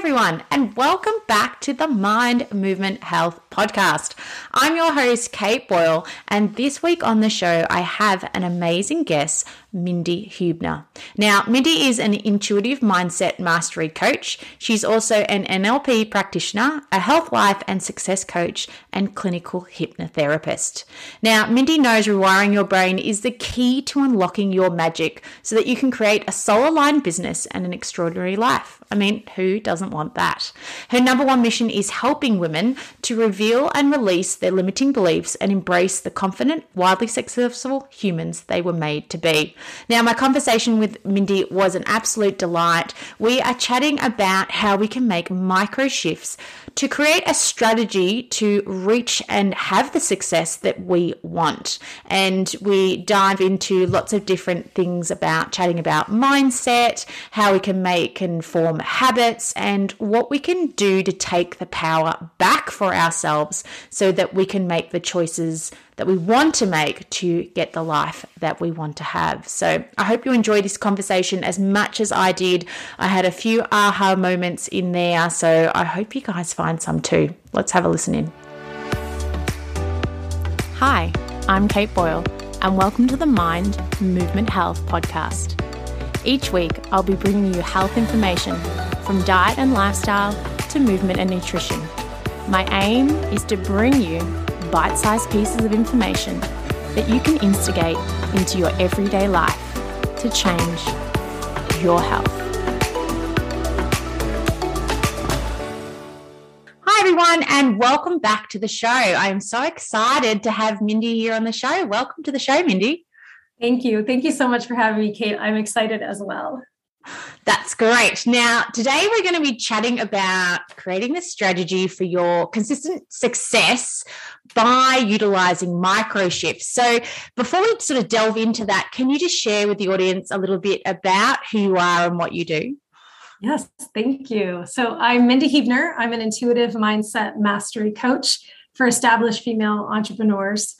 everyone, and welcome back to the Mind Movement Health Podcast. I'm your host, Kate Boyle, and this week on the show, I have an amazing guest, Mindi Huebner. Now, Mindi is an intuitive mindset mastery coach. She's also an NLP practitioner, a health, life, and success coach, and clinical hypnotherapist. Now, Mindi knows rewiring your brain is the key to unlocking your magic so that you can create a soul aligned business and an extraordinary life. I mean, who doesn't want that? Her number one mission is helping women to reveal and release their limiting beliefs and embrace the confident, wildly successful humans they were made to be. Now, my conversation with Mindi was an absolute delight. We are chatting about how we can make micro shifts to create a strategy to reach and have the success that we want. And we dive into lots of different things about chatting about mindset, how we can make and form habits, and what we can do to take the power back for ourselves so that we can make the choices that we want to make to get the life that we want to have. So I hope you enjoyed this conversation as much as I did. I had a few aha moments in there, so I hope you guys find some too. Let's have a listen in. Hi, I'm Kate Boyle, and welcome to the Mind Movement Health podcast. Each week, I'll be bringing you health information from diet and lifestyle to movement and nutrition. My aim is to bring you bite sized pieces of information that you can instigate into your everyday life to change your health. Hi, everyone, and welcome back to the show. I am so excited to have Mindi here on the show. Welcome to the show, Mindi. Thank you. Thank you so much for having me, Kate. I'm excited as well. That's great. Now, today we're going to be chatting about creating the strategy for your consistent success by utilizing micro shifts. So, before we sort of delve into that, can you just share with the audience a little bit about who you are and what you do? Yes, thank you. So, I'm Mindi Huebner. I'm an intuitive mindset mastery coach for established female entrepreneurs.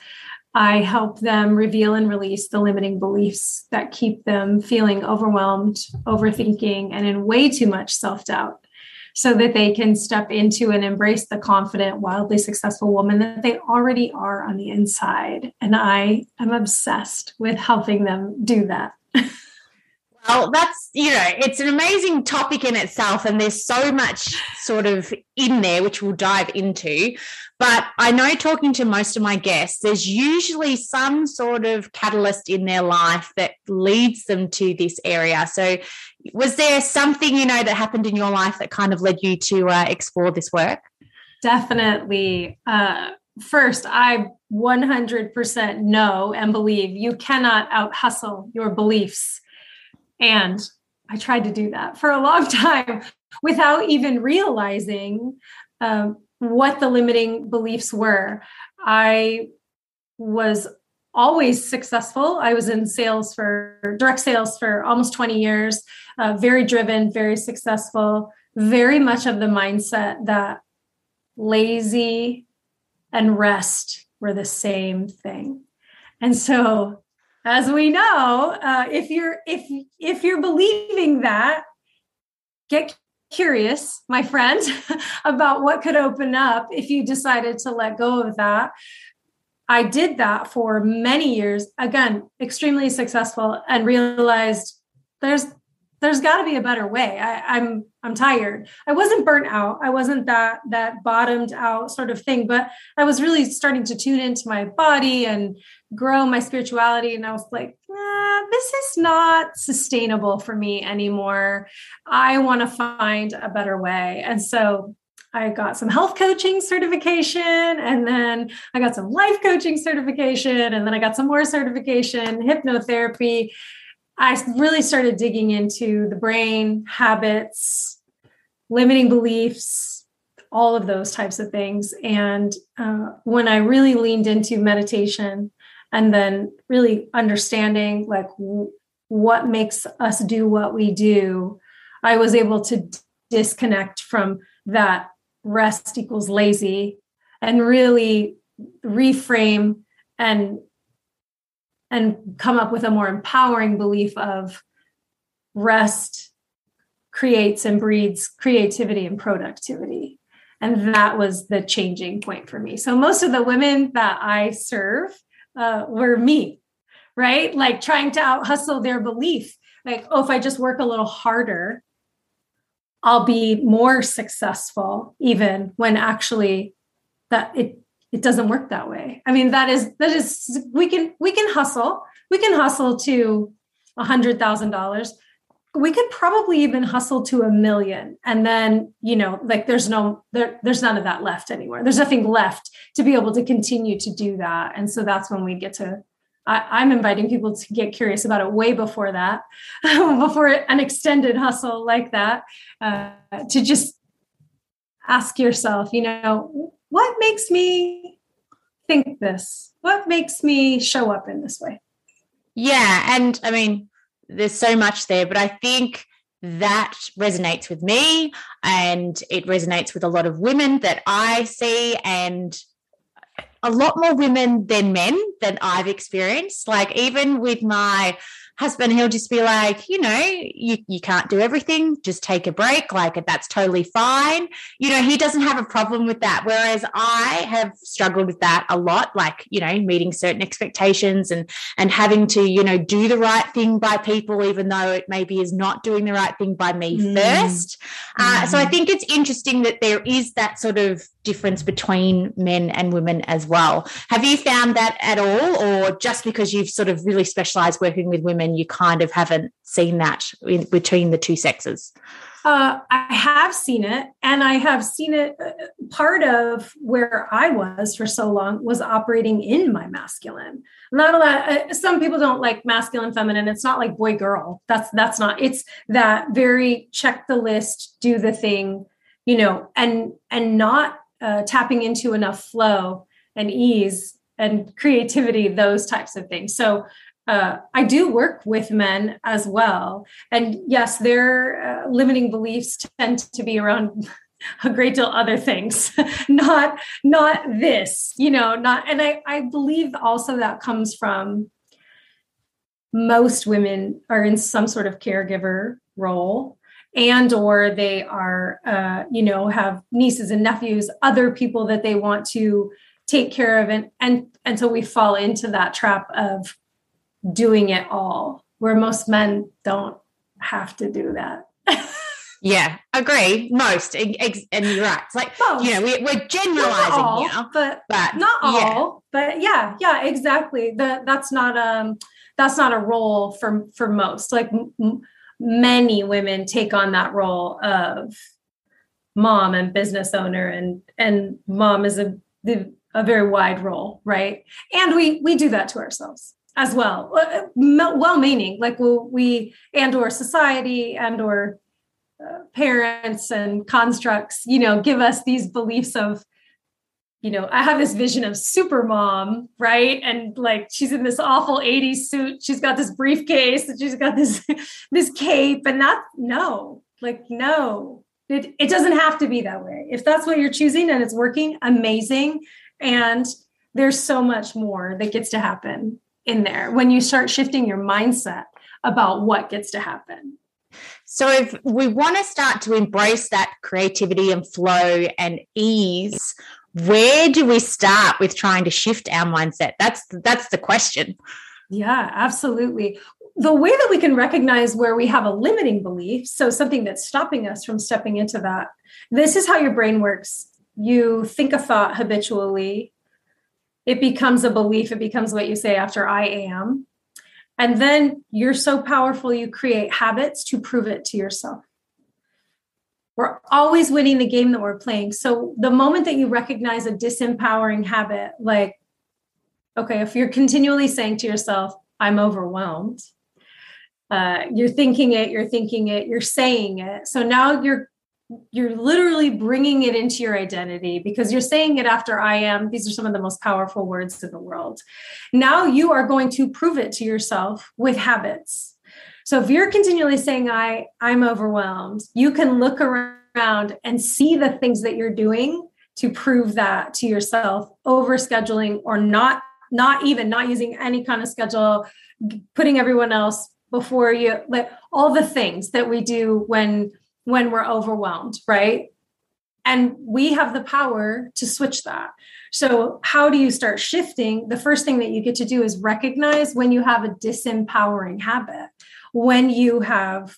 I help them reveal and release the limiting beliefs that keep them feeling overwhelmed, overthinking, and in way too much self doubt so that they can step into and embrace the confident, wildly successful woman that they already are on the inside. And I am obsessed with helping them do that. Well, that's, you know, it's an amazing topic in itself, and there's so much sort of in there, which we'll dive into. But I know talking to most of my guests, there's usually some sort of catalyst in their life that leads them to this area. So, was there something, you know, that happened in your life that kind of led you to uh, explore this work? Definitely. Uh, first, I 100% know and believe you cannot out hustle your beliefs. And I tried to do that for a long time without even realizing um, what the limiting beliefs were. I was always successful. I was in sales for direct sales for almost 20 years, uh, very driven, very successful, very much of the mindset that lazy and rest were the same thing. And so, as we know, uh, if you're if if you're believing that, get curious, my friend, about what could open up if you decided to let go of that. I did that for many years, again, extremely successful, and realized there's there's got to be a better way. I, I'm I'm tired. I wasn't burnt out. I wasn't that that bottomed out sort of thing, but I was really starting to tune into my body and grow my spirituality. And I was like, nah, this is not sustainable for me anymore. I want to find a better way. And so I got some health coaching certification, and then I got some life coaching certification, and then I got some more certification, hypnotherapy. I really started digging into the brain, habits, limiting beliefs, all of those types of things. And uh, when I really leaned into meditation and then really understanding like w- what makes us do what we do, I was able to d- disconnect from that rest equals lazy and really reframe and and come up with a more empowering belief of rest creates and breeds creativity and productivity. And that was the changing point for me. So most of the women that I serve uh, were me, right? Like trying to out hustle their belief. Like, oh, if I just work a little harder, I'll be more successful, even when actually that it it doesn't work that way. I mean, that is that is we can we can hustle. We can hustle to a hundred thousand dollars we could probably even hustle to a million and then you know like there's no there, there's none of that left anywhere there's nothing left to be able to continue to do that and so that's when we get to I, am inviting people to get curious about it way before that before an extended hustle like that uh, to just ask yourself you know what makes me think this what makes me show up in this way yeah and i mean there's so much there, but I think that resonates with me and it resonates with a lot of women that I see and a lot more women than men that I've experienced. Like even with my husband, he'll just be like, you know, you, you can't do everything, just take a break. Like, that's totally fine. You know, he doesn't have a problem with that. Whereas I have struggled with that a lot, like, you know, meeting certain expectations and, and having to, you know, do the right thing by people, even though it maybe is not doing the right thing by me mm. first. Uh, so I mm. think it's interesting that there is that sort of difference between men and women as well. Have you found that at all, or just because you've sort of really specialized working with women? you kind of haven't seen that in, between the two sexes? Uh, I have seen it, and I have seen it. Uh, part of where I was for so long was operating in my masculine. Not a lot. Uh, some people don't like masculine, feminine. It's not like boy, girl. That's that's not. It's that very check the list, do the thing, you know, and and not uh, tapping into enough flow and ease and creativity, those types of things. So uh, I do work with men as well. And yes, their uh, limiting beliefs tend to be around a great deal other things, not not this, you know, not and I, I believe also that comes from most women are in some sort of caregiver role and or they are uh, you know have nieces and nephews other people that they want to take care of and and until we fall into that trap of doing it all, where most men don't have to do that. yeah, agree. Most, and you're right. It's like most. you know we, are generalizing all, here, but, but not all. Yeah. But yeah, yeah, exactly. That that's not um that's not a role for for most. Like m- many women take on that role of mom and business owner, and and mom is a the, a very wide role, right? And we we do that to ourselves as well uh, well meaning like we and or society and or uh, parents and constructs you know give us these beliefs of you know i have this vision of super mom right? And like she's in this awful 80s suit. She's got this briefcase and she's got this this cape. And that no like no. It, it doesn't have to be that way. If that's what you're choosing and it's working amazing. And there's so much more that gets to happen in there when you start shifting your mindset about what gets to happen. So, if we want to start to embrace that creativity and flow and ease, where do we start with trying to shift our mindset? That's that's the question. Yeah, absolutely. The way that we can recognize where we have a limiting belief, so something that's stopping us from stepping into that, this is how your brain works. You think a thought habitually, it becomes a belief, it becomes what you say after I am. And then you're so powerful, you create habits to prove it to yourself. We're always winning the game that we're playing. So the moment that you recognize a disempowering habit, like, okay, if you're continually saying to yourself, I'm overwhelmed, uh, you're thinking it, you're thinking it, you're saying it. So now you're you're literally bringing it into your identity because you're saying it after I am. These are some of the most powerful words in the world. Now you are going to prove it to yourself with habits. So if you're continually saying I I'm overwhelmed, you can look around and see the things that you're doing to prove that to yourself over scheduling or not not even not using any kind of schedule putting everyone else before you like all the things that we do when when we're overwhelmed, right? And we have the power to switch that. So, how do you start shifting? The first thing that you get to do is recognize when you have a disempowering habit, when you have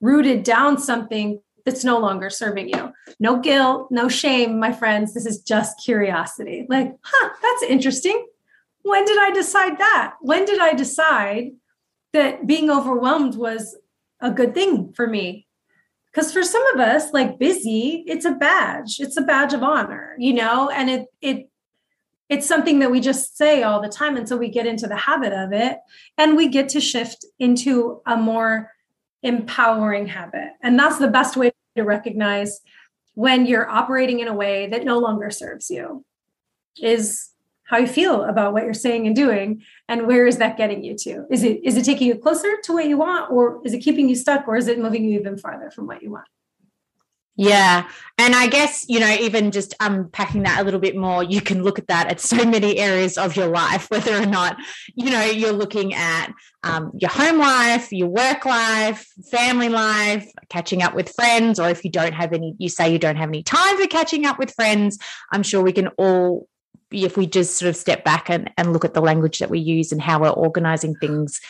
rooted down something that's no longer serving you. No guilt, no shame, my friends. This is just curiosity. Like, huh, that's interesting. When did I decide that? When did I decide that being overwhelmed was a good thing for me? Because for some of us, like busy, it's a badge. It's a badge of honor, you know, and it it it's something that we just say all the time until we get into the habit of it and we get to shift into a more empowering habit. And that's the best way to recognize when you're operating in a way that no longer serves you is how you feel about what you're saying and doing and where is that getting you to is it is it taking you closer to what you want or is it keeping you stuck or is it moving you even farther from what you want yeah. And I guess, you know, even just unpacking that a little bit more, you can look at that at so many areas of your life, whether or not, you know, you're looking at um, your home life, your work life, family life, catching up with friends, or if you don't have any, you say you don't have any time for catching up with friends, I'm sure we can all if we just sort of step back and, and look at the language that we use and how we're organizing things,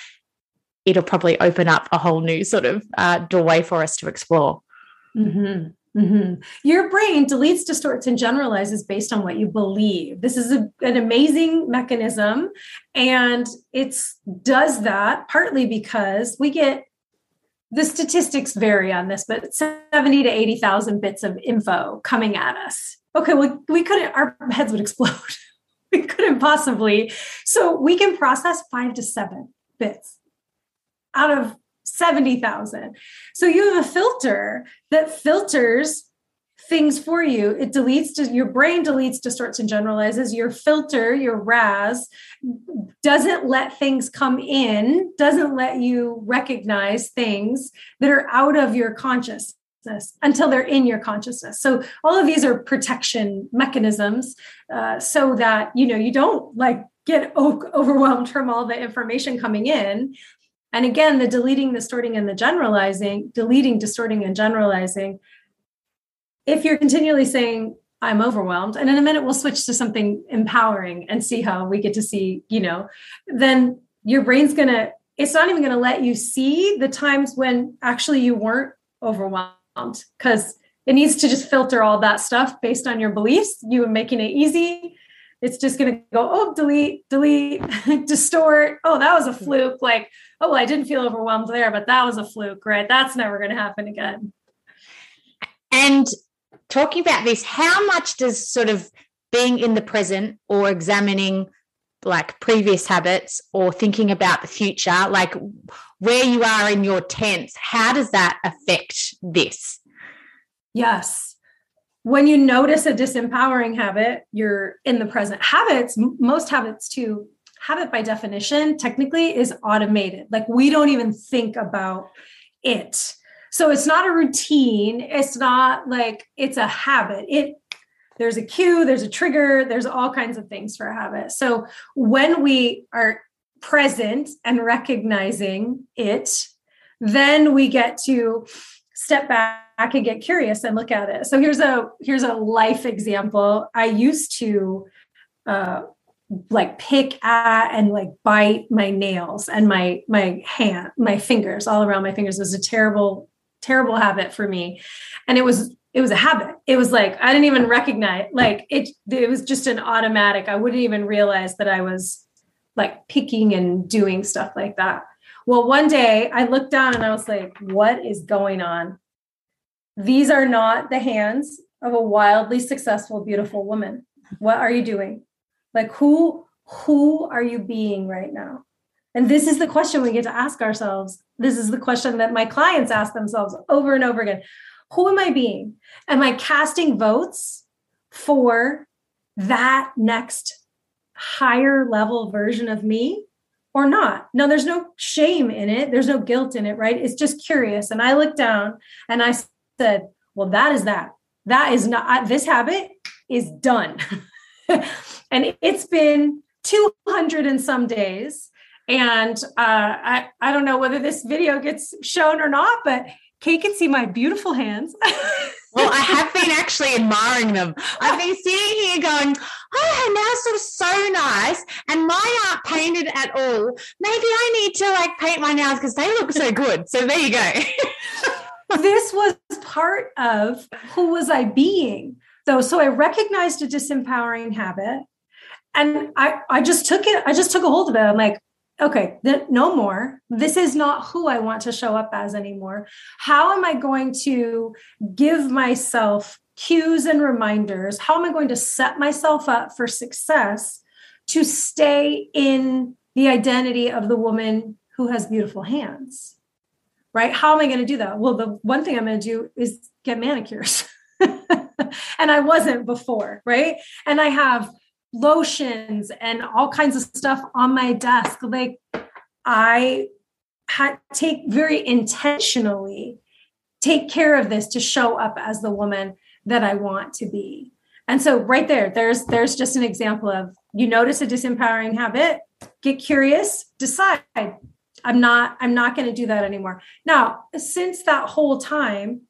it'll probably open up a whole new sort of uh, doorway for us to explore. Mm-hmm. Mm-hmm. Your brain deletes, distorts, and generalizes based on what you believe. This is a, an amazing mechanism, and it does that partly because we get the statistics vary on this, but 70 to 80,000 bits of info coming at us. Okay, well, we couldn't, our heads would explode. we couldn't possibly. So we can process five to seven bits out of 70,000. So you have a filter that filters things for you. It deletes your brain deletes, distorts, and generalizes. Your filter, your RAS, doesn't let things come in, doesn't let you recognize things that are out of your consciousness until they're in your consciousness. So all of these are protection mechanisms uh, so that you know you don't like get overwhelmed from all the information coming in and again, the deleting, the distorting, and the generalizing, deleting, distorting, and generalizing. If you're continually saying, I'm overwhelmed, and in a minute we'll switch to something empowering and see how we get to see, you know, then your brain's gonna, it's not even gonna let you see the times when actually you weren't overwhelmed because it needs to just filter all that stuff based on your beliefs, you making it easy it's just going to go, oh, delete, delete, distort. Oh, that was a fluke. Like, oh, well, I didn't feel overwhelmed there, but that was a fluke, right? That's never going to happen again. And talking about this, how much does sort of being in the present or examining like previous habits or thinking about the future, like where you are in your tense, how does that affect this? Yes when you notice a disempowering habit, you're in the present. Habits, most habits too, habit by definition, technically is automated. Like we don't even think about it. So it's not a routine. It's not like it's a habit. It there's a cue, there's a trigger, there's all kinds of things for a habit. So when we are present and recognizing it, then we get to step back and get curious and look at it. So here's a here's a life example. I used to uh, like pick at and like bite my nails and my my hand my fingers all around my fingers. It was a terrible terrible habit for me. And it was it was a habit. It was like i didn't even recognize like it it was just an automatic i wouldn't even realize that i was like picking and doing stuff like that. Well one day i looked down and i was like what is going on? These are not the hands of a wildly successful, beautiful woman. What are you doing? Like who who are you being right now? And this is the question we get to ask ourselves. This is the question that my clients ask themselves over and over again. Who am I being? Am I casting votes for that next higher level version of me or not? No, there's no shame in it. There's no guilt in it, right? It's just curious. And I looked down and I said, well, that is that. That is not, this habit is done. and it's been 200 and some days. And uh, I, I don't know whether this video gets shown or not, but Kate can see my beautiful hands. well, I have been actually admiring them. I've been sitting here going, oh, her nails look so nice, and mine aren't painted at all. Maybe I need to like paint my nails because they look so good. So there you go. this was part of who was I being, though. So I recognized a disempowering habit, and I I just took it. I just took a hold of it. I'm like, okay, th- no more. This is not who I want to show up as anymore. How am I going to give myself cues and reminders? How am I going to set myself up for success to stay in the identity of the woman who has beautiful hands? Right? How am I going to do that? Well, the one thing I'm going to do is get manicures. and I wasn't before, right? And I have lotions and all kinds of stuff on my desk. Like I had take very intentionally take care of this to show up as the woman that I want to be. And so right there, there's there's just an example of you notice a disempowering habit, get curious, decide I'm not I'm not going to do that anymore. Now, since that whole time,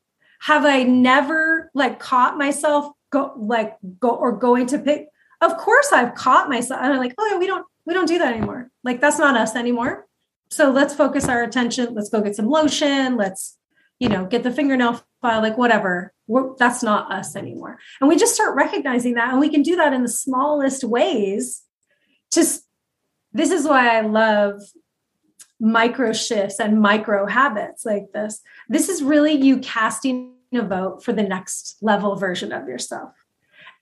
have I never like caught myself go like go or going to pick of course I've caught myself and I'm like, oh yeah, we don't we don't do that anymore. Like that's not us anymore. So let's focus our attention. Let's go get some lotion. Let's, you know, get the fingernail file, like whatever. We're, that's not us anymore. And we just start recognizing that. And we can do that in the smallest ways. Just this is why I love micro shifts and micro habits like this. This is really you casting a vote for the next level version of yourself.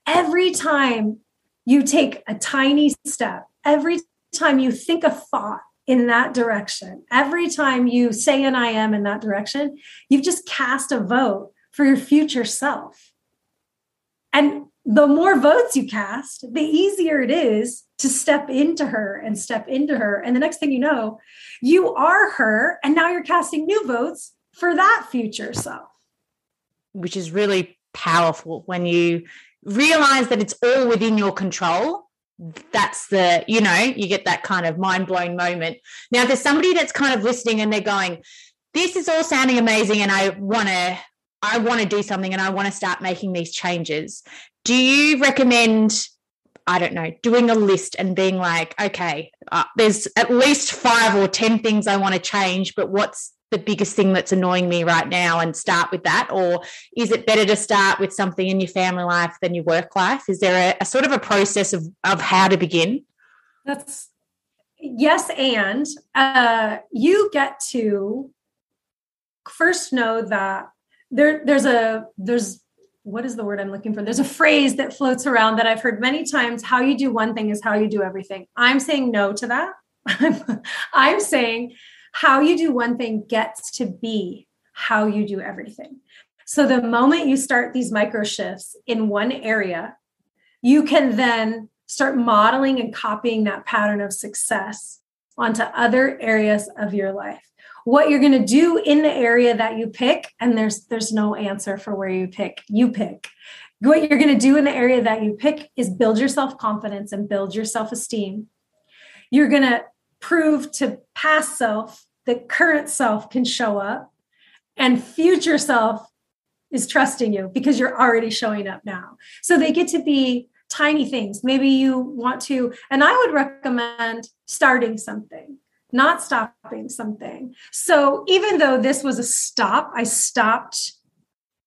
Every time you take a tiny step every time you think a thought in that direction, every time you say an I am in that direction, you've just cast a vote for your future self. And the more votes you cast, the easier it is to step into her and step into her. And the next thing you know, you are her. And now you're casting new votes for that future self. Which is really powerful when you realize that it's all within your control that's the you know you get that kind of mind blown moment now there's somebody that's kind of listening and they're going this is all sounding amazing and i want to i want to do something and i want to start making these changes. Do you recommend i don't know doing a list and being like okay uh, there's at least five or ten things i want to change but what's the biggest thing that's annoying me right now and start with that? Or is it better to start with something in your family life than your work life? Is there a, a sort of a process of of how to begin? That's yes and uh, you get to first know that there there's a there's what is the word i'm looking for? There's a phrase that floats around that i've heard many times how you do one thing is how you do everything. I'm saying no to that. I'm, I'm saying how you do one thing gets to be how you do everything. So the moment you start these micro shifts in one area, you can then start modeling and copying that pattern of success onto other areas of your life. What you're going to do in the area that you pick and there's there's no answer for where you pick. You pick. What you're going to do in the area that you pick is build your self-confidence and build your self-esteem. You're going to prove to past self that current self can show up and future self is trusting you because you're already showing up now. So they get to be tiny things. Maybe you want to, and I would recommend starting something, not stopping something. So even though this was a stop, I stopped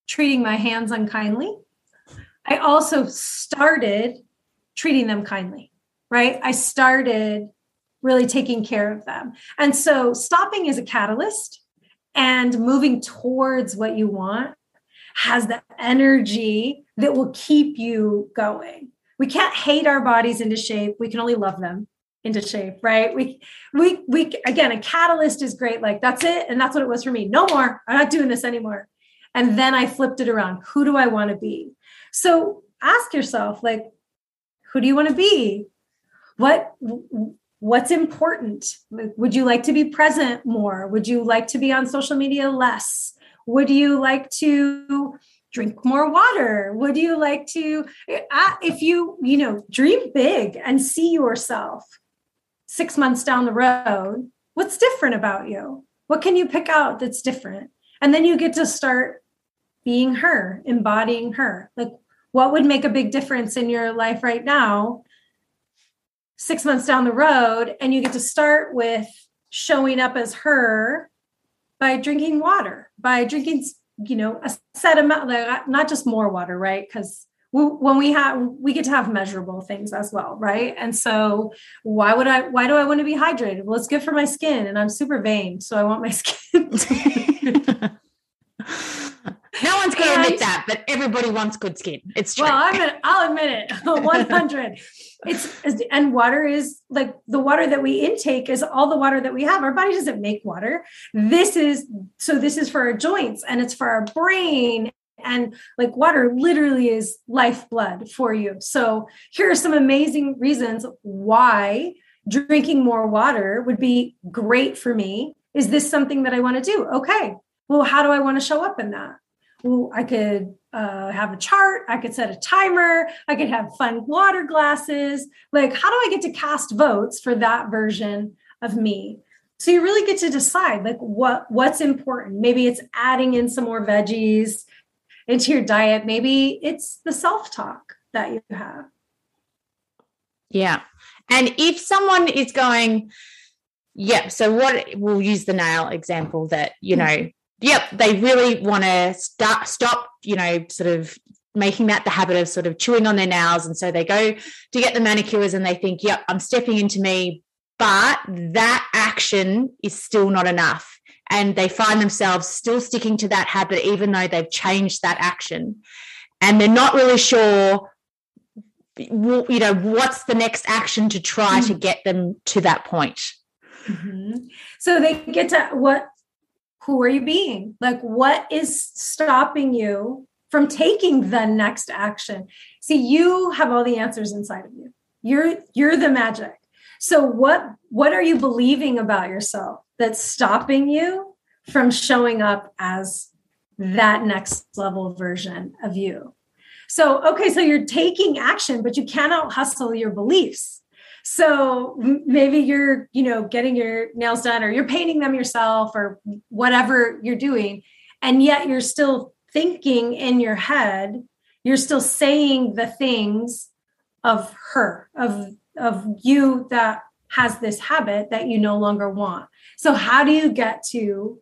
treating my hands unkindly. I also started treating them kindly, right? I started really taking care of them. And so stopping is a catalyst and moving towards what you want has the energy that will keep you going. We can't hate our bodies into shape. We can only love them into shape, right? We we we again, a catalyst is great. Like that's it, and that's what it was for me. No more. I'm not doing this anymore. And then I flipped it around. Who do I want to be? So ask yourself, like, who do you want to be? What what's important would you like to be present more would you like to be on social media less would you like to drink more water would you like to uh, if you you know dream big and see yourself 6 months down the road what's different about you what can you pick out that's different And then you get to start being her, embodying her. Like, what would make a big difference in your life right now, six months down the road? And you get to start with showing up as her by drinking water, by drinking, you know, a set amount, like uh, not just more water, right? Because when we have we get to have measurable things as well right and so why would i why do i want to be hydrated well it's good for my skin and i'm super vain so i want my skin no one's going to admit that, but everybody wants good skin. It's true. Well, I'm gonna, I'll admit it. 100. it's and water is like the water that we intake is all the water that we have. Our body doesn't make water. This is so. This is for our joints and it's for our brain. And like water literally is lifeblood for you. So here are some amazing reasons why drinking more water would be great for me. Is this something that I want to do? Okay. Well, how do I want to show up in that? Well, I could uh, have a chart. I could set a timer. I could have fun water glasses. Like, how do I get to cast votes for that version of me? So you really get to decide like what what's important. Maybe it's adding in some more veggies into your diet. Maybe it's the self talk that you have. Yeah. And if someone is going, yeah, so what we'll use the nail example that, you know, yep, they really want to start stop, you know, sort of making that the habit of sort of chewing on their nails. And so they go to get the manicures and they think, yep, I'm stepping into me. But that action is still not enough. And they find themselves still sticking to that habit, even though they've changed that action. And they're not really sure, you know, what's the next action to try mm-hmm. to get them to that point. Mm-hmm. So they get to what who are you being? Like, what is stopping you from taking the next action? See, you have all the answers inside of you. You're you're the magic. So what what are you believing about yourself that's stopping you from showing up as that next level version of you? So okay, so you're taking action, but you cannot hustle your beliefs. So maybe you're, you know, getting your nails done or you're painting them yourself or whatever you're doing. And yet you're still thinking in your head, you're still saying the things of her, of of you that has this habit that you no longer want. So how do you get to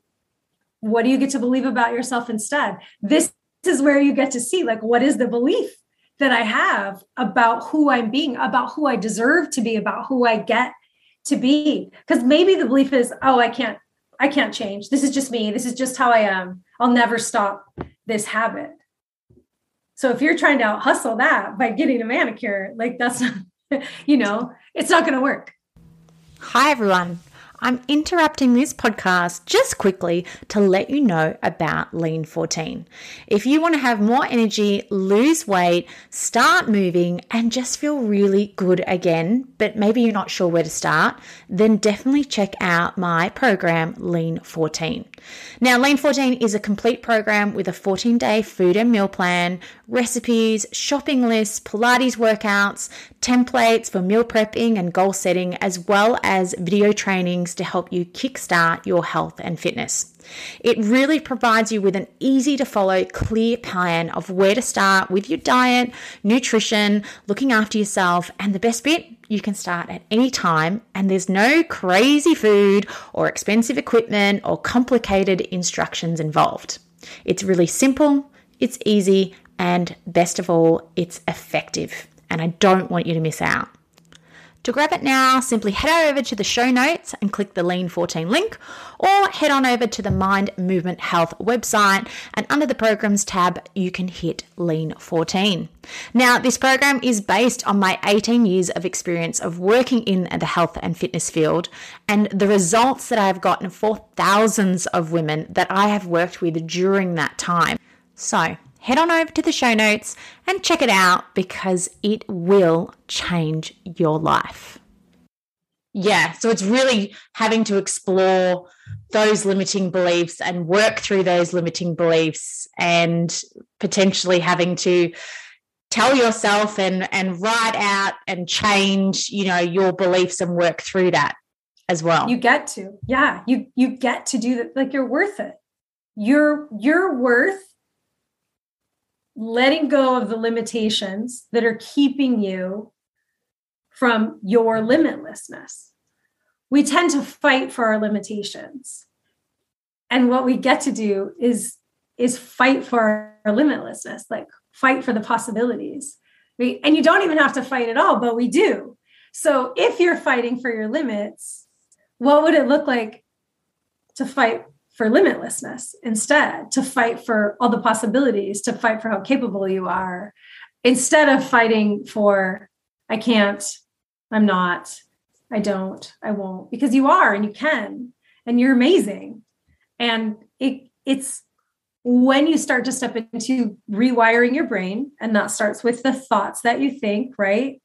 what do you get to believe about yourself instead? This is where you get to see like what is the belief that I have about who I'm being, about who I deserve to be, about who I get to be. Because maybe the belief is, oh, I can't, I can't change. This is just me. This is just how I am. I'll never stop this habit. So if you're trying to hustle that by getting a manicure, like that's not, you know, it's not going to work. Hi, everyone. I'm interrupting this podcast just quickly to let you know about Lean 14. If you want to have more energy, lose weight, start moving, and just feel really good again, but maybe you're not sure where to start, then definitely check out my program, Lean 14. Now, Lean 14 is a complete program with a 14 day food and meal plan, recipes, shopping lists, Pilates workouts, templates for meal prepping and goal setting, as well as video trainings to help you kickstart your health and fitness. It really provides you with an easy to follow, clear plan of where to start with your diet, nutrition, looking after yourself, and the best bit, you can start at any time, and there's no crazy food or expensive equipment or complicated instructions involved. It's really simple, it's easy, and best of all, it's effective. And I don't want you to miss out. To grab it now, simply head over to the show notes and click the Lean 14 link, or head on over to the Mind Movement Health website and under the programs tab, you can hit Lean 14. Now, this program is based on my 18 years of experience of working in the health and fitness field and the results that I have gotten for thousands of women that I have worked with during that time. So, head on over to the show notes and check it out because it will change your life. Yeah, so it's really having to explore those limiting beliefs and work through those limiting beliefs and potentially having to tell yourself and and write out and change, you know, your beliefs and work through that as well. You get to. Yeah, you you get to do that like you're worth it you're you're worth letting go of the limitations that are keeping you from your limitlessness. We tend to fight for our limitations. And what we get to do is is fight for our limitlessness, like fight for the possibilities. And you don't even have to fight at all, but we do. So if you're fighting for your limits, what would it look like to fight for limitlessness instead, to fight for all the possibilities, to fight for how capable you are, instead of fighting for, I can't, I'm not, I don't, I won't, because you are and you can, and you're amazing. And it it's when you start to step into rewiring your brain, and that starts with the thoughts that you think, right?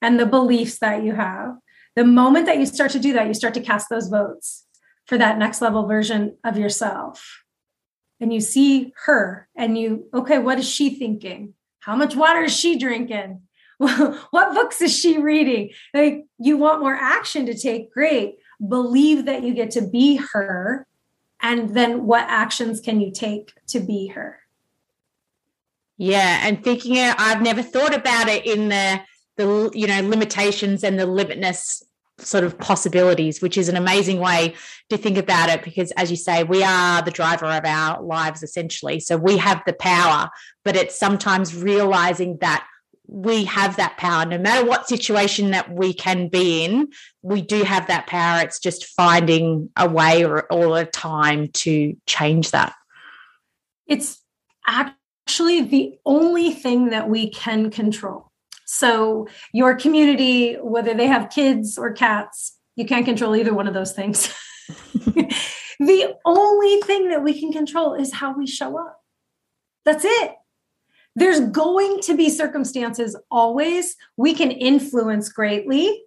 And the beliefs that you have. The moment that you start to do that, you start to cast those votes for that next level version of yourself. And you see her and you, okay, what is she thinking? How much water is she drinking? what books is she reading? Like you want more action to take, great. Believe that you get to be her. And then what actions can you take to be her? Yeah, and thinking I've never thought about it in the the you know limitations and the limitness sort of possibilities, which is an amazing way to think about it because, as you say, we are the driver of our lives essentially. So we have the power, but it's sometimes realizing that we have that power. No matter what situation that we can be in we do have that power. It's just finding a way or, or a time to change that. It's actually the only thing that we can control so, your community, whether they have kids or cats, you can't control either one of those things. the only thing that we can control is how we show up. That's it. There's going to be circumstances always we can influence greatly.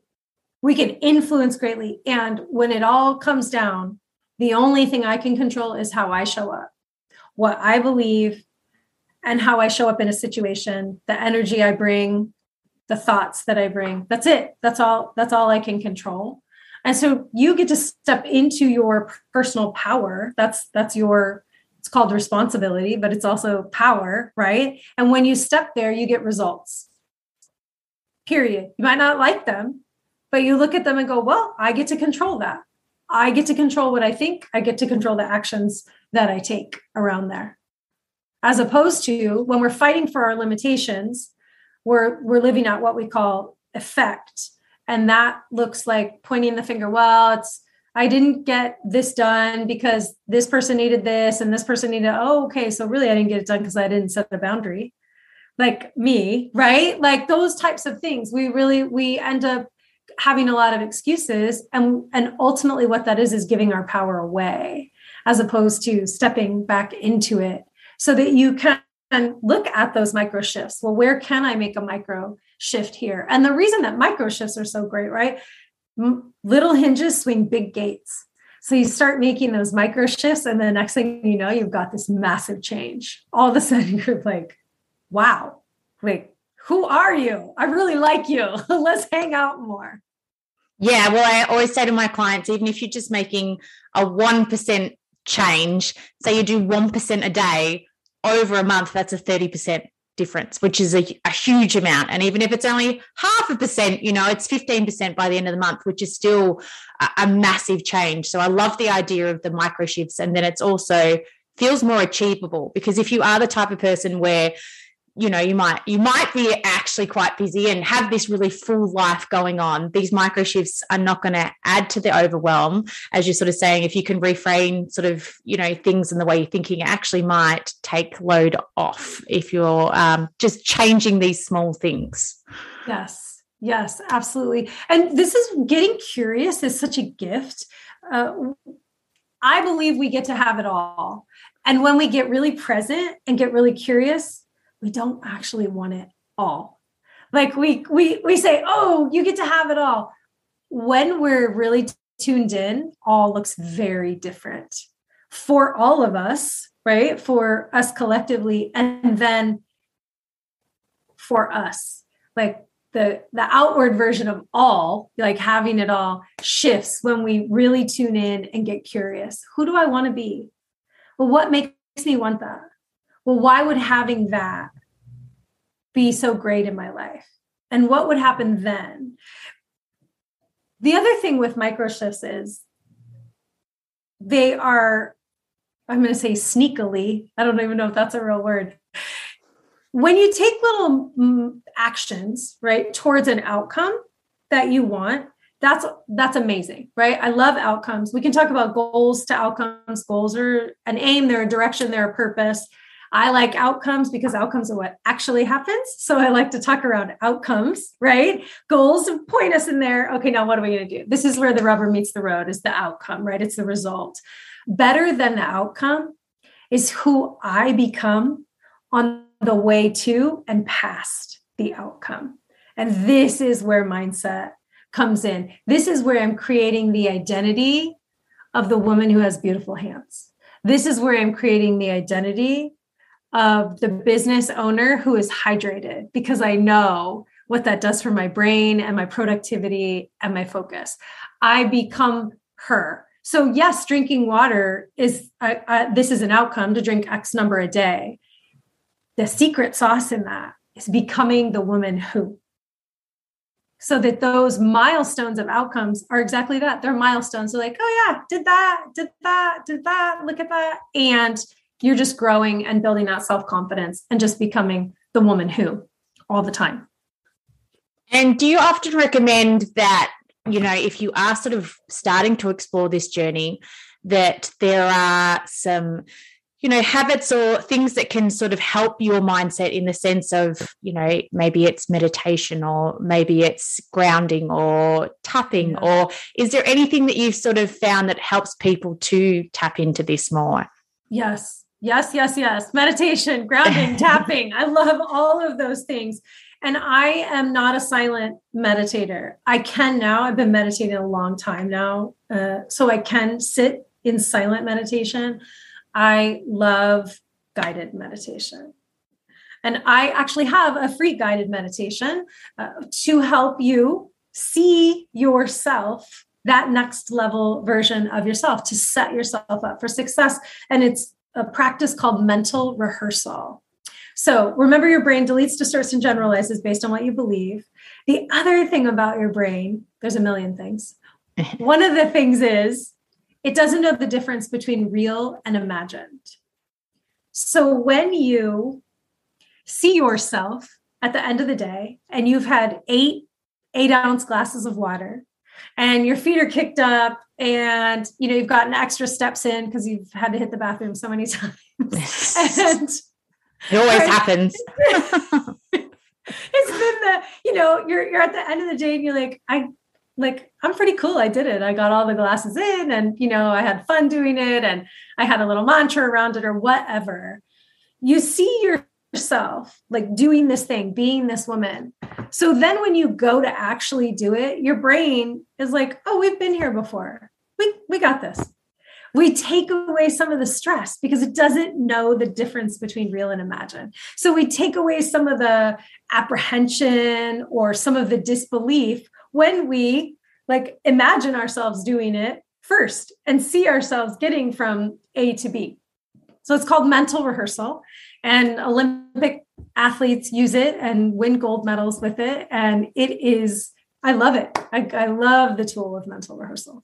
We can influence greatly. And when it all comes down, the only thing I can control is how I show up, what I believe, and how I show up in a situation, the energy I bring, the thoughts that I bring. That's it. That's all that's all I can control. And so you get to step into your personal power. That's that's your it's called responsibility, but it's also power, right? And when you step there, you get results. Period. You might not like them, but you look at them and go, "Well, I get to control that. I get to control what I think. I get to control the actions that I take around there." As opposed to when we're fighting for our limitations, we're we're living out what we call effect. And that looks like pointing the finger well it's i didn't get this done because this person needed this and this person needed oh okay so really i didn't get it done because i didn't set the boundary. Like me right? Like those types of things we really we end up having a lot of excuses and and ultimately what that is is giving our power away as opposed to stepping back into it so that you can and look at those micro shifts. Well, where can I make a micro shift here? And the reason that micro shifts are so great, right? Little hinges swing big gates. So you start making those micro shifts, and the next thing you know, you've got this massive change. All of a sudden, you're like, wow, wait, who are you? I really like you. Let's hang out more. Yeah, well, I always say to my clients, even if you're just making a 1% change, say you do 1% a day, over a month, that's a 30% difference, which is a, a, huge amount. And even if it's only half a percent, you know, it's 15% by the end of the month, which is still a, a massive change. So I love the idea of the micro shifts. And then it's also feels more achievable because if you are the type of person where you know you might you might be actually quite busy and have this really full life going on. These micro shifts are not going to add to the overwhelm as you're sort of saying if you can reframe sort of you know things in the way you're thinking it actually might take load off if you're um, just changing these small things. Yes yes absolutely. And this is getting curious is such a gift. Uh, i believe we get to have it all. And when we get really present and get really curious we don't actually want it all. Like we we we say, "Oh, you get to have it all." When we're really tuned in, all looks very different for all of us, right? For us collectively and then for us. Like the the outward version of all, like having it all shifts when we really tune in and get curious. Who do I want to be? well, what makes me want that? Well, why would having that be so great in my life? And what would happen then? The other thing with micro shifts is they are, I'm going to say sneakily, I don't even know if that's a real word. When you take little mm, actions, right, towards an outcome that you want, that's that's amazing right i love outcomes we can talk about goals to outcomes goals are an aim they're a direction they're a purpose i like outcomes because outcomes are what actually happens. So i like to talk around outcomes right? Goals point us in there. Okay now what are we going to do? This is where the rubber meets the road is the outcome right? It's the result. Better than the outcome is who i become on the way to and past the outcome. And this is where mindset comes in. This is where I'm creating the identity of the woman who has beautiful hands. This is where I'm creating the identity of the business owner who is hydrated because I know what that does for my brain and my productivity and my focus. I become her. So yes, drinking water is uh, uh, this is an outcome to drink X number a day. The secret sauce in that is becoming the woman who so that those milestones of outcomes are exactly that they're milestones they're like oh yeah did that did that did that look at that and you're just growing and building that self-confidence and just becoming the woman who all the time. And do you often recommend that you know if you are sort of starting to explore this journey that there are some you know habits or things that can sort of help your mindset in the sense of you know maybe it's meditation or maybe it's grounding or tapping yeah. or is there anything that you've sort of found that helps people to tap into this more? Yes yes yes yes meditation grounding tapping i love all of those things and I am not a silent meditator. I can now. I've been meditating a long time now. Uh, so I can sit in silent meditation. I love guided meditation. And I actually have a free guided meditation uh, to help you see yourself, that next level version of yourself, to set yourself up for success. And it's a practice called mental rehearsal. So remember, your brain deletes, distorts, and generalizes based on what you believe. The other thing about your brain, there's a million things. One of the things is it doesn't know the difference between real and imagined. So when you see yourself at the end of the day and you've had eight eight ounce glasses of water and your feet are kicked up and you know you've gotten extra steps in because you've had to hit the bathroom so many times and it always right, happens it's been the you know you're you're at the end of the day and you're like i like I'm pretty cool. I did it. I got all the glasses in and you know, I had fun doing it and I had a little mantra around it or whatever. You see yourself like doing this thing, being this woman. So then when you go to actually do it, your brain is like, "Oh, we've been here before. We we got this." We take away some of the stress because it doesn't know the difference between real and imagine. So we take away some of the apprehension or some of the disbelief when we like imagine ourselves doing it first and see ourselves getting from A to B. So it's called mental rehearsal. And Olympic athletes use it and win gold medals with it. And it is, I love it. I, I love the tool of mental rehearsal.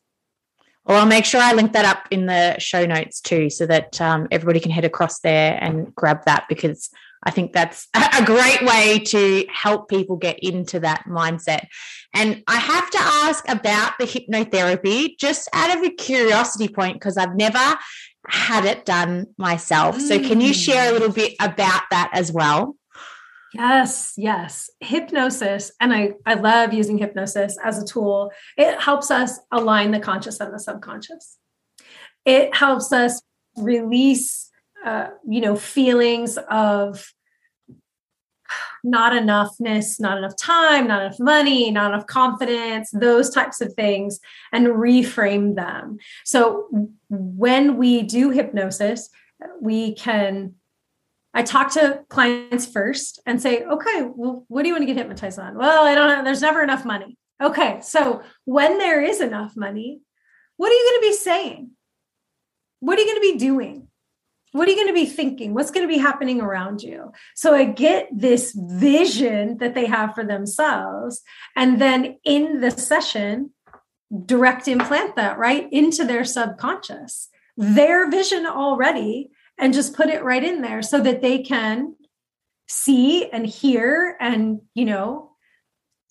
Well, I'll make sure I link that up in the show notes too, so that um, everybody can head across there and grab that because I think that's a great way to help people get into that mindset. And I have to ask about the hypnotherapy just out of a curiosity point, because I've never had it done myself. Mm. So, can you share a little bit about that as well? Yes, yes. Hypnosis, and I, I love using hypnosis as a tool. It helps us align the conscious and the subconscious. It helps us release uh, you know feelings of not enoughness not enough time not enough money not enough confidence those types of things and reframe them so when we do hypnosis we can I talk to clients first and say, okay, well, what do you want to get hypnotized on? Well, I don't know. There's never enough money. Okay. So when there is enough money, what are you going to be saying? What are you going to be doing? What are you going to be thinking? What's going to be happening around you? So I get this vision that they have for themselves. And then in the session, direct implant that right into their subconscious, their vision already, and just put it right in there so that they can see and hear and, you know,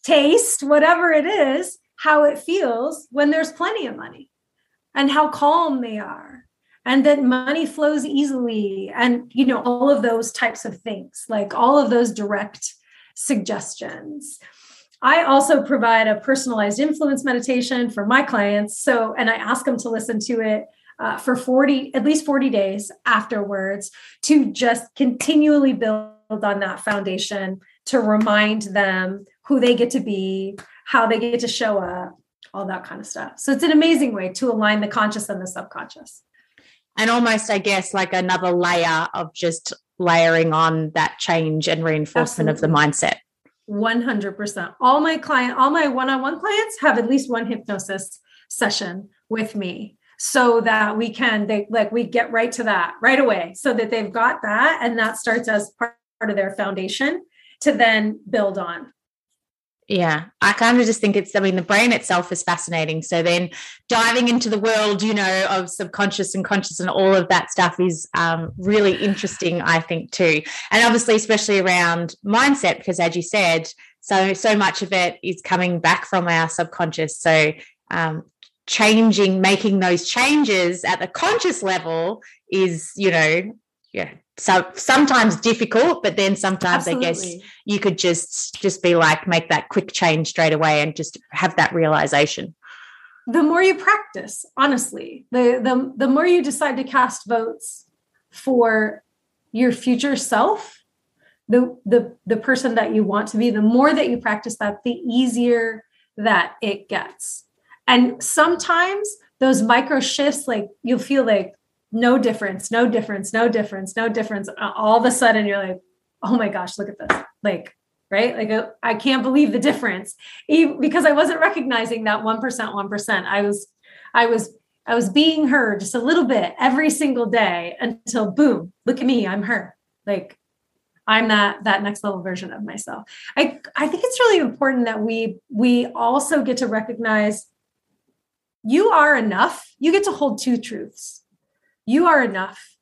taste whatever it is, how it feels when there's plenty of money and how calm they are and that money flows easily and you know all of those types of things like all of those direct suggestions. I also provide a personalized influence meditation for my clients so and i ask them to listen to it uh, for 40 at least 40 days afterwards to just continually build on that foundation to remind them who they get to be how they get to show up all that kind of stuff. So it's an amazing way to align the conscious and the subconscious and almost i guess like another layer of just layering on that change and reinforcement Absolutely. of the mindset. 100% all my client all my one-on-one clients have at least one hypnosis session with me so that we can they like we get right to that right away so that they've got that and that starts as part of their foundation to then build on yeah, I kind of just think it's, I mean, the brain itself is fascinating. So then diving into the world, you know, of subconscious and conscious and all of that stuff is um, really interesting, I think, too. And obviously, especially around mindset, because as you said, so, so much of it is coming back from our subconscious. So, um, changing, making those changes at the conscious level is, you know, yeah, so sometimes difficult but then sometimes Absolutely. i guess you could just just be like make that quick change straight away and just have that realization. The more you practice honestly the the, the more you decide to cast votes for your future self the the the person that you want to be the more that you practice that the easier that it gets. And sometimes those micro shifts like you'll feel like no difference, no difference, no difference, no difference. All of a sudden, you're like, oh my gosh, look at this. Like, right? Like, uh, I can't believe the difference because I wasn't recognizing that 1%, 1%. I was, I was, I was being her just a little bit every single day until boom, look at me, I'm her. Like, I'm that that next level version of myself. I I think it's really important that we we also get to recognize you are enough. You get to hold two truths you are enough.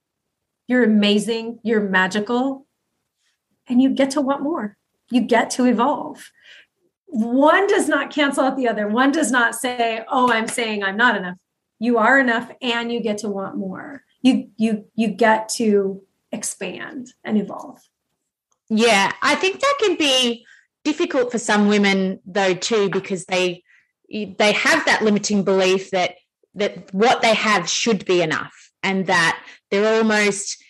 You're amazing. You're magical. And you get to want more. You get to evolve. One does not cancel out the other. One does not say, "Oh, I'm saying I'm not enough." You are enough and you get to want more. You you you get to expand and evolve. Yeah, I think that can be difficult for some women though too because they they have that limiting belief that that what they have should be enough and that they're almost,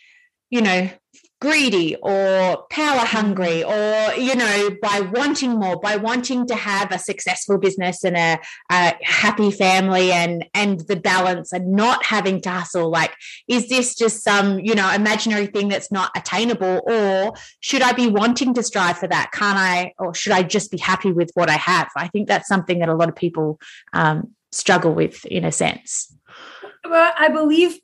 you know, greedy or power hungry or you know by wanting more by wanting to have a successful business and a, a, happy family and and the balance and not having to hustle. Like is this just some you know imaginary thing that's not attainable or should i be wanting to strive for that? Can't i or should i just be happy with what i have? I think that's something that a lot of people um, struggle with in a sense. Well i believe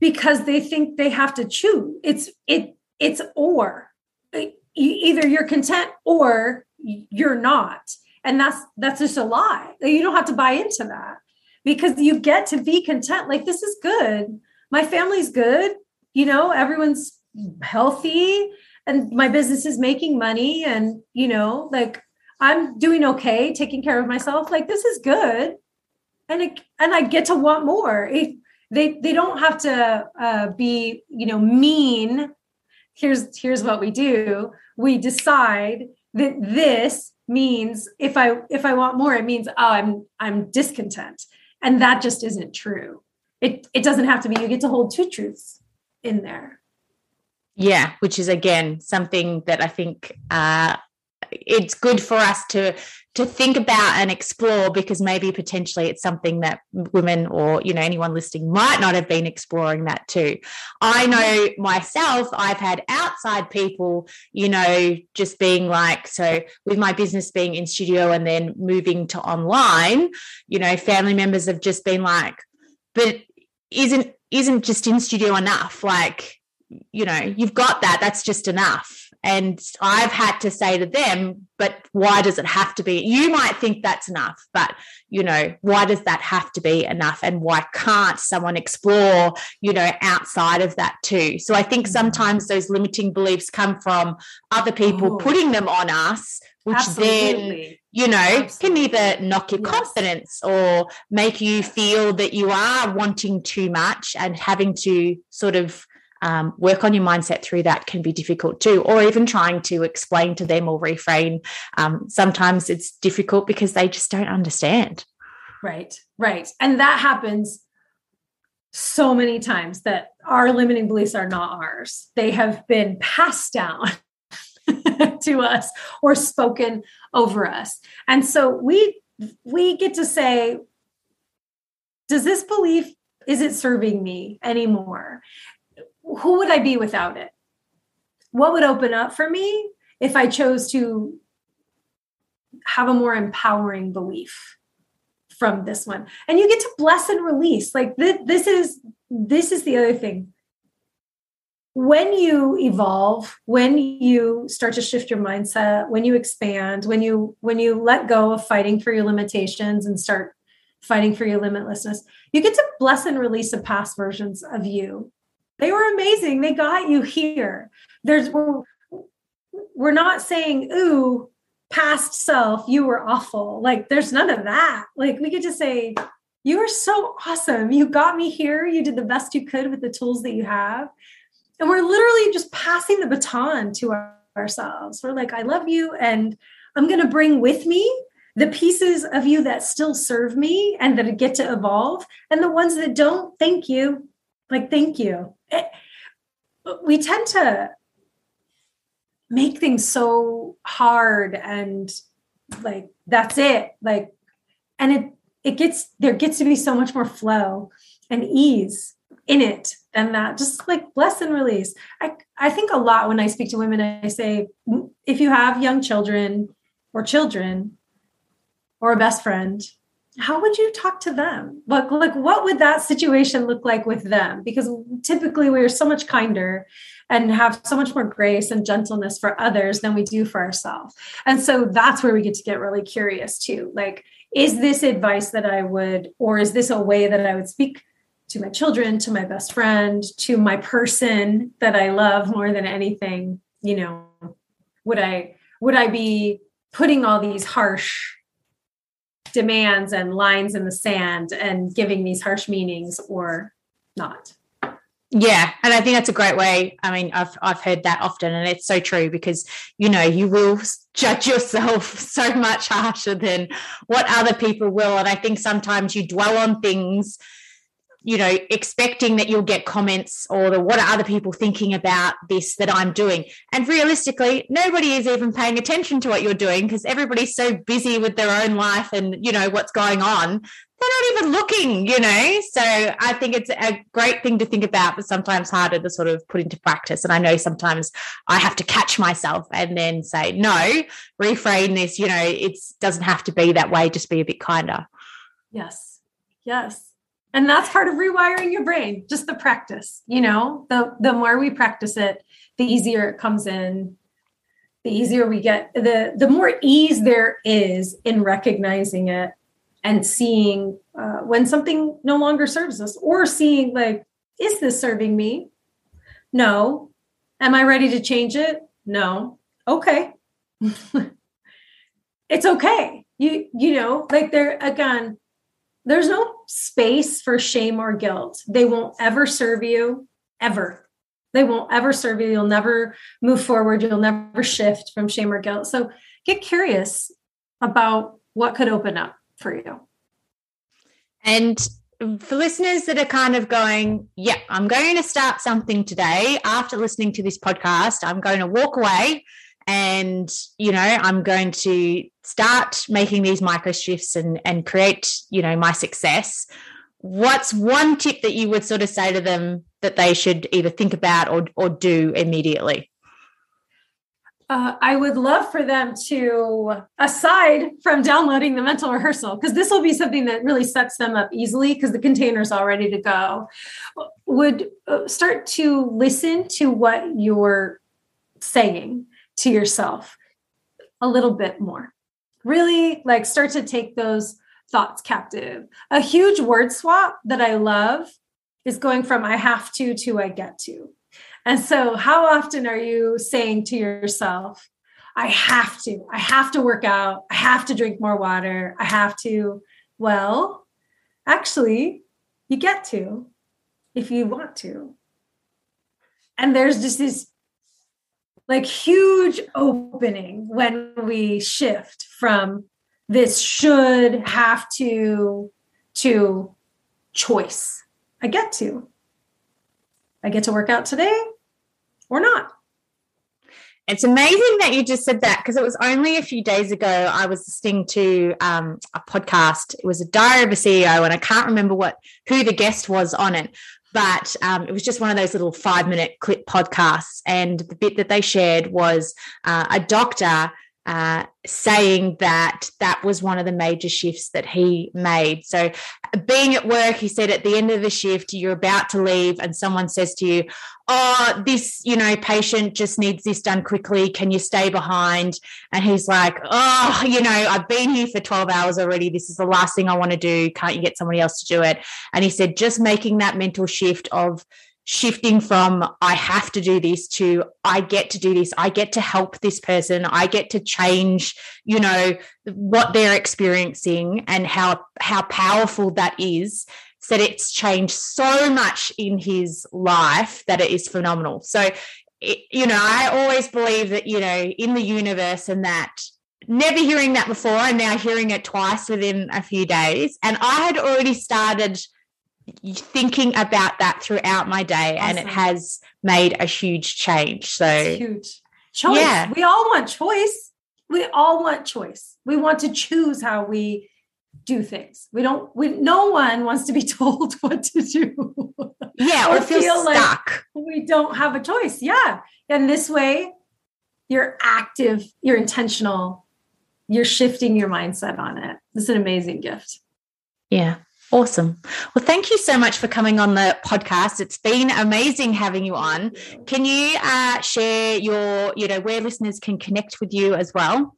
because they think they have to choose. It's it it's or either you're content or you're not. And that's that's just a lie. You don't have to buy into that because you get to be content. Like this is good. My family's good. You know, everyone's healthy and my business is making money and you know, like I'm doing okay, taking care of myself. Like this is good. And it, and I get to want more. It, they they don't have to uh, be you know mean. Here's here's what we do. We decide that this means if i if i want more it means oh i'm i'm discontent. And that just isn't true. It it doesn't have to be. You get to hold two truths in there. Yeah which is again something that i think uh it's good for us to to think about and explore because maybe potentially it's something that women or you know anyone listening might not have been exploring that too i know myself i've had outside people you know just being like so with my business being in studio and then moving to online you know family members have just been like but isn't isn't just in studio enough. Like, you know, you've got that, that's just enough. And I've had to say to them, but why does it have to be? You might think that's enough, but you know, why does that have to be enough? And why can't someone explore, you know, outside of that too? So I think mm-hmm. sometimes those limiting beliefs come from other people oh. putting them on us, which Absolutely. then, you know, Absolutely. can either knock your yes. confidence or make you feel that you are wanting too much and having to sort of um, work on your mindset through that can be difficult too, or even trying to explain to them or reframe. Um, sometimes it's difficult because they just don't understand. Right, right. And that happens so many times that our limiting beliefs are not ours, they have been passed down. to us or spoken over us and so we we get to say does this belief is it serving me anymore who would I be without it? What would open up for me if I chose to have a more empowering belief from this one? And you get to bless and release. Like this, this is this is the other thing. When you evolve, when you start to shift your mindset, when you expand, when you when you let go of fighting for your limitations and start fighting for your limitlessness, you get to bless and release the past versions of you they were amazing. They got you here. There's we're, we're not saying, ooh, past self, you were awful. Like there's none of that. Like we could just say, you are so awesome. You got me here. You did the best you could with the tools that you have. And we're literally just passing the baton to our, ourselves. We're like, I love you. And I'm going to bring with me the pieces of you that still serve me and that get to evolve. And the ones that don't, thank you. Like, thank you. It, eh, we tend to make things so hard and like that's it. Like and it it gets there gets to be so much more flow and ease in it than that. Just like bless and release. I i think a lot when i speak to women i say if you have young children or children or a best friend how would you talk to them? Like like what would that situation look like with them? Because typically we're so much kinder and have so much more grace and gentleness for others than we do for ourselves. And so that's where we get to get really curious too. Like is this advice that i would or is this a way that i would speak to my children to my best friend to my person that i love more than anything? You know would i would i be putting all these harsh demands and lines in the sand and giving these harsh meanings or not. Yeah, and I think that's a great way. I mean, I've I've heard that often, and it's so true because you know you will judge yourself so much harsher than what other people will, and I think sometimes you dwell on things you know, expecting that you'll get comments or the what are other people thinking about this that I'm doing. And realistically, nobody is even paying attention to what you're doing because everybody's so busy with their own life and, you know, what's going on. They're not even looking, you know. So I think it's a great thing to think about, but sometimes harder to sort of put into practice. And I know sometimes I have to catch myself and then say, no, reframe this, you know, it doesn't have to be that way, just be a bit kinder. Yes. Yes and that's part of rewiring your brain just the practice you know? The the more we practice it the easier it comes in. The easier we get the the more ease there is in recognizing it and seeing uh, when something no longer serves us or seeing like is this serving me? No. Am i ready to change it? No. Okay. It's okay. You you know like there again there's no space for shame or guilt. They won't ever serve you, ever. They won't ever serve you. You'll never move forward. You'll never shift from shame or guilt. So get curious about what could open up for you. And for listeners that are kind of going, yeah, I'm going to start something today after listening to this podcast, I'm going to walk away and you know i'm going to start making these micro shifts and and create you know my success what's one tip that you would sort of say to them that they should either think about or or do immediately uh, I would love for them to, aside from downloading the mental rehearsal, because this will be something that really sets them up easily because the container's all ready to go, would uh, start to listen to what you're saying to yourself a little bit more. Really, like, start to take those thoughts captive. A huge word swap that I love is going from I have to to I get to. And so, how often are you saying to yourself, I have to, I have to work out, I have to drink more water, I have to? Well, actually, you get to if you want to. And there's just this like huge opening when we shift from this should have to to choice. I get to. I get to work out today or not. It's amazing that you just said that because it was only a few days ago I was listening to um, a podcast. It was a Diary of a CEO, and I can't remember what who the guest was on it, but um, it was just one of those little five minute clip podcasts. And the bit that they shared was uh, a doctor uh, saying that that was one of the major shifts that he made. So, being at work, he said at the end of the shift, you're about to leave, and someone says to you, Oh, this, you know, patient just needs this done quickly. Can you stay behind? And he's like, Oh, you know, I've been here for 12 hours already. This is the last thing I want to do. Can't you get somebody else to do it? And he said, just making that mental shift of, shifting from I have to do this to I get to do this. I get to help this person. I get to change, you know, what they're experiencing and how how powerful that is. Said it's changed so much in his life that it is phenomenal. So, it, you know, I always believe that, you know, in the universe and that never hearing that before and now hearing it twice within a few days. And I had already started thinking about that throughout my day awesome. and it has made a huge change so it's huge. Choice. Yeah. we all want choice. We all want choice. We want to choose how we do things. We don't we no one wants to be told what to do. Yeah or, or feel, feel stuck. like we don't have a choice. Yeah. And this way you're active you're intentional you're shifting your mindset on it. It's an amazing gift. Yeah Awesome. Well, thank you so much for coming on the podcast. It's been amazing having you on. Can you uh, share your, you know, where listeners can connect with you as well?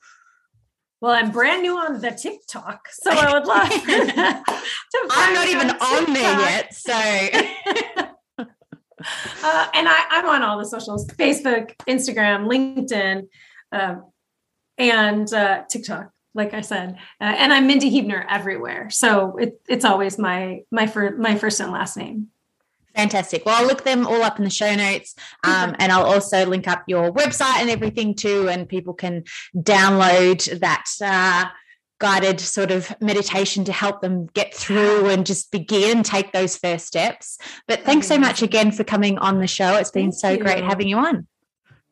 Well, I'm brand new on the TikTok, so I would love to. I'm not even on, on there yet, so. uh, and I, am on all the socials: Facebook, Instagram, LinkedIn, uh, and uh, TikTok like I said, uh, and I'm Mindi Huebner everywhere. So it, it's always my my fir- my first and last name. Fantastic. Well, I'll look them all up in the show notes, um, and I'll also link up your website and everything too, and people can download that. Uh, guided sort of meditation to help them get through and just begin take those first steps. But thanks so much again for coming on the show. It's been Thank so you. great having you on.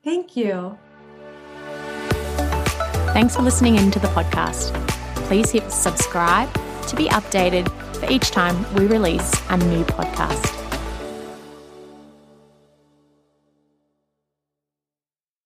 Thank you. Thanks for listening in to the podcast. Please hit subscribe to be updated for each time we release a new podcast.